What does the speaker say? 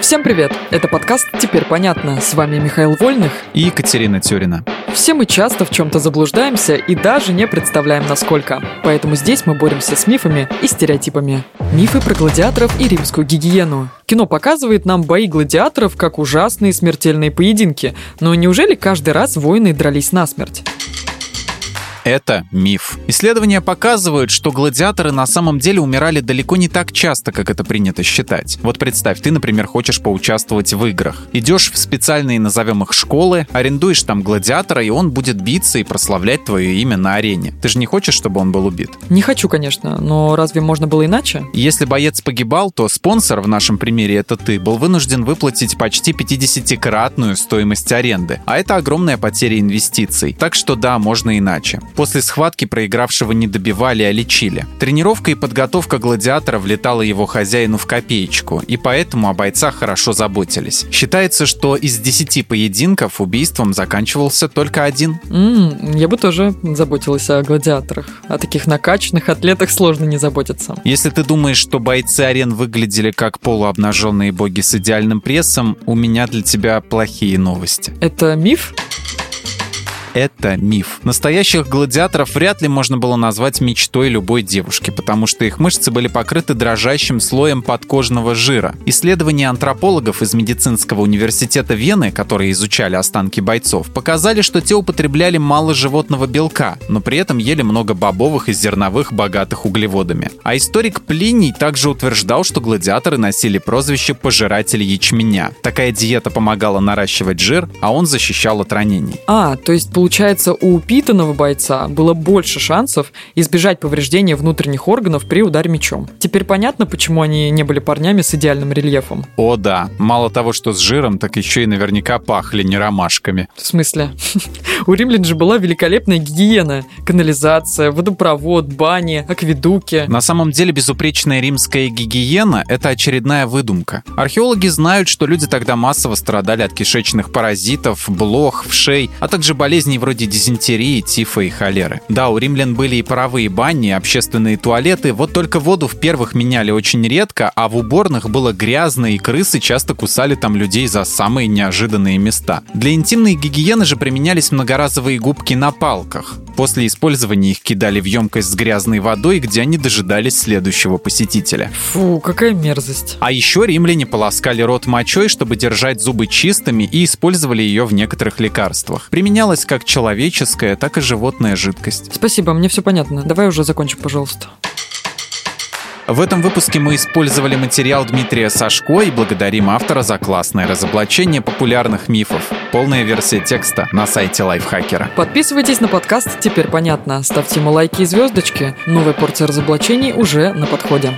Всем привет! Это подкаст «Теперь понятно». С вами Михаил Вольных и Екатерина Тюрина. Все мы часто в чем-то заблуждаемся и даже не представляем, насколько. Поэтому здесь мы боремся с мифами и стереотипами. Мифы про гладиаторов и римскую гигиену. Кино показывает нам бои гладиаторов как ужасные смертельные поединки. Но неужели каждый раз воины дрались насмерть? Это миф. Исследования показывают, что гладиаторы на самом деле умирали далеко не так часто, как это принято считать. Вот представь, ты, например, хочешь поучаствовать в играх. Идешь в специальные, назовем их, школы, арендуешь там гладиатора, и он будет биться и прославлять твое имя на арене. Ты же не хочешь, чтобы он был убит? Не хочу, конечно, но разве можно было иначе? Если боец погибал, то спонсор, в нашем примере это ты, был вынужден выплатить почти 50-кратную стоимость аренды. А это огромная потеря инвестиций. Так что да, можно иначе. После схватки проигравшего не добивали, а лечили. Тренировка и подготовка гладиатора влетала его хозяину в копеечку, и поэтому о бойцах хорошо заботились. Считается, что из 10 поединков убийством заканчивался только один. Mm, я бы тоже заботилась о гладиаторах. О таких накачанных атлетах сложно не заботиться. Если ты думаешь, что бойцы арен выглядели как полуобнаженные боги с идеальным прессом, у меня для тебя плохие новости. Это миф? Это миф. Настоящих гладиаторов вряд ли можно было назвать мечтой любой девушки, потому что их мышцы были покрыты дрожащим слоем подкожного жира. Исследования антропологов из медицинского университета Вены, которые изучали останки бойцов, показали, что те употребляли мало животного белка, но при этом ели много бобовых и зерновых, богатых углеводами. А историк Плиний также утверждал, что гладиаторы носили прозвище «пожиратель ячменя». Такая диета помогала наращивать жир, а он защищал от ранений. А, то есть Получается, у упитанного бойца было больше шансов избежать повреждения внутренних органов при ударе мечом. Теперь понятно, почему они не были парнями с идеальным рельефом. О да, мало того, что с жиром, так еще и наверняка пахли не ромашками. В смысле? У римлян же была великолепная гигиена. Канализация, водопровод, бани, акведуки. На самом деле безупречная римская гигиена – это очередная выдумка. Археологи знают, что люди тогда массово страдали от кишечных паразитов, блох, вшей, а также болезней болезней вроде дизентерии, тифа и холеры. Да, у римлян были и паровые бани, и общественные туалеты, вот только воду в первых меняли очень редко, а в уборных было грязно, и крысы часто кусали там людей за самые неожиданные места. Для интимной гигиены же применялись многоразовые губки на палках. После использования их кидали в емкость с грязной водой, где они дожидались следующего посетителя. Фу, какая мерзость. А еще римляне полоскали рот мочой, чтобы держать зубы чистыми и использовали ее в некоторых лекарствах. Применялась как человеческая, так и животная жидкость. Спасибо, мне все понятно. Давай уже закончим, пожалуйста. В этом выпуске мы использовали материал Дмитрия Сашко и благодарим автора за классное разоблачение популярных мифов. Полная версия текста на сайте Лайфхакера. Подписывайтесь на подкаст «Теперь понятно». Ставьте ему лайки и звездочки. Новая порция разоблачений уже на подходе.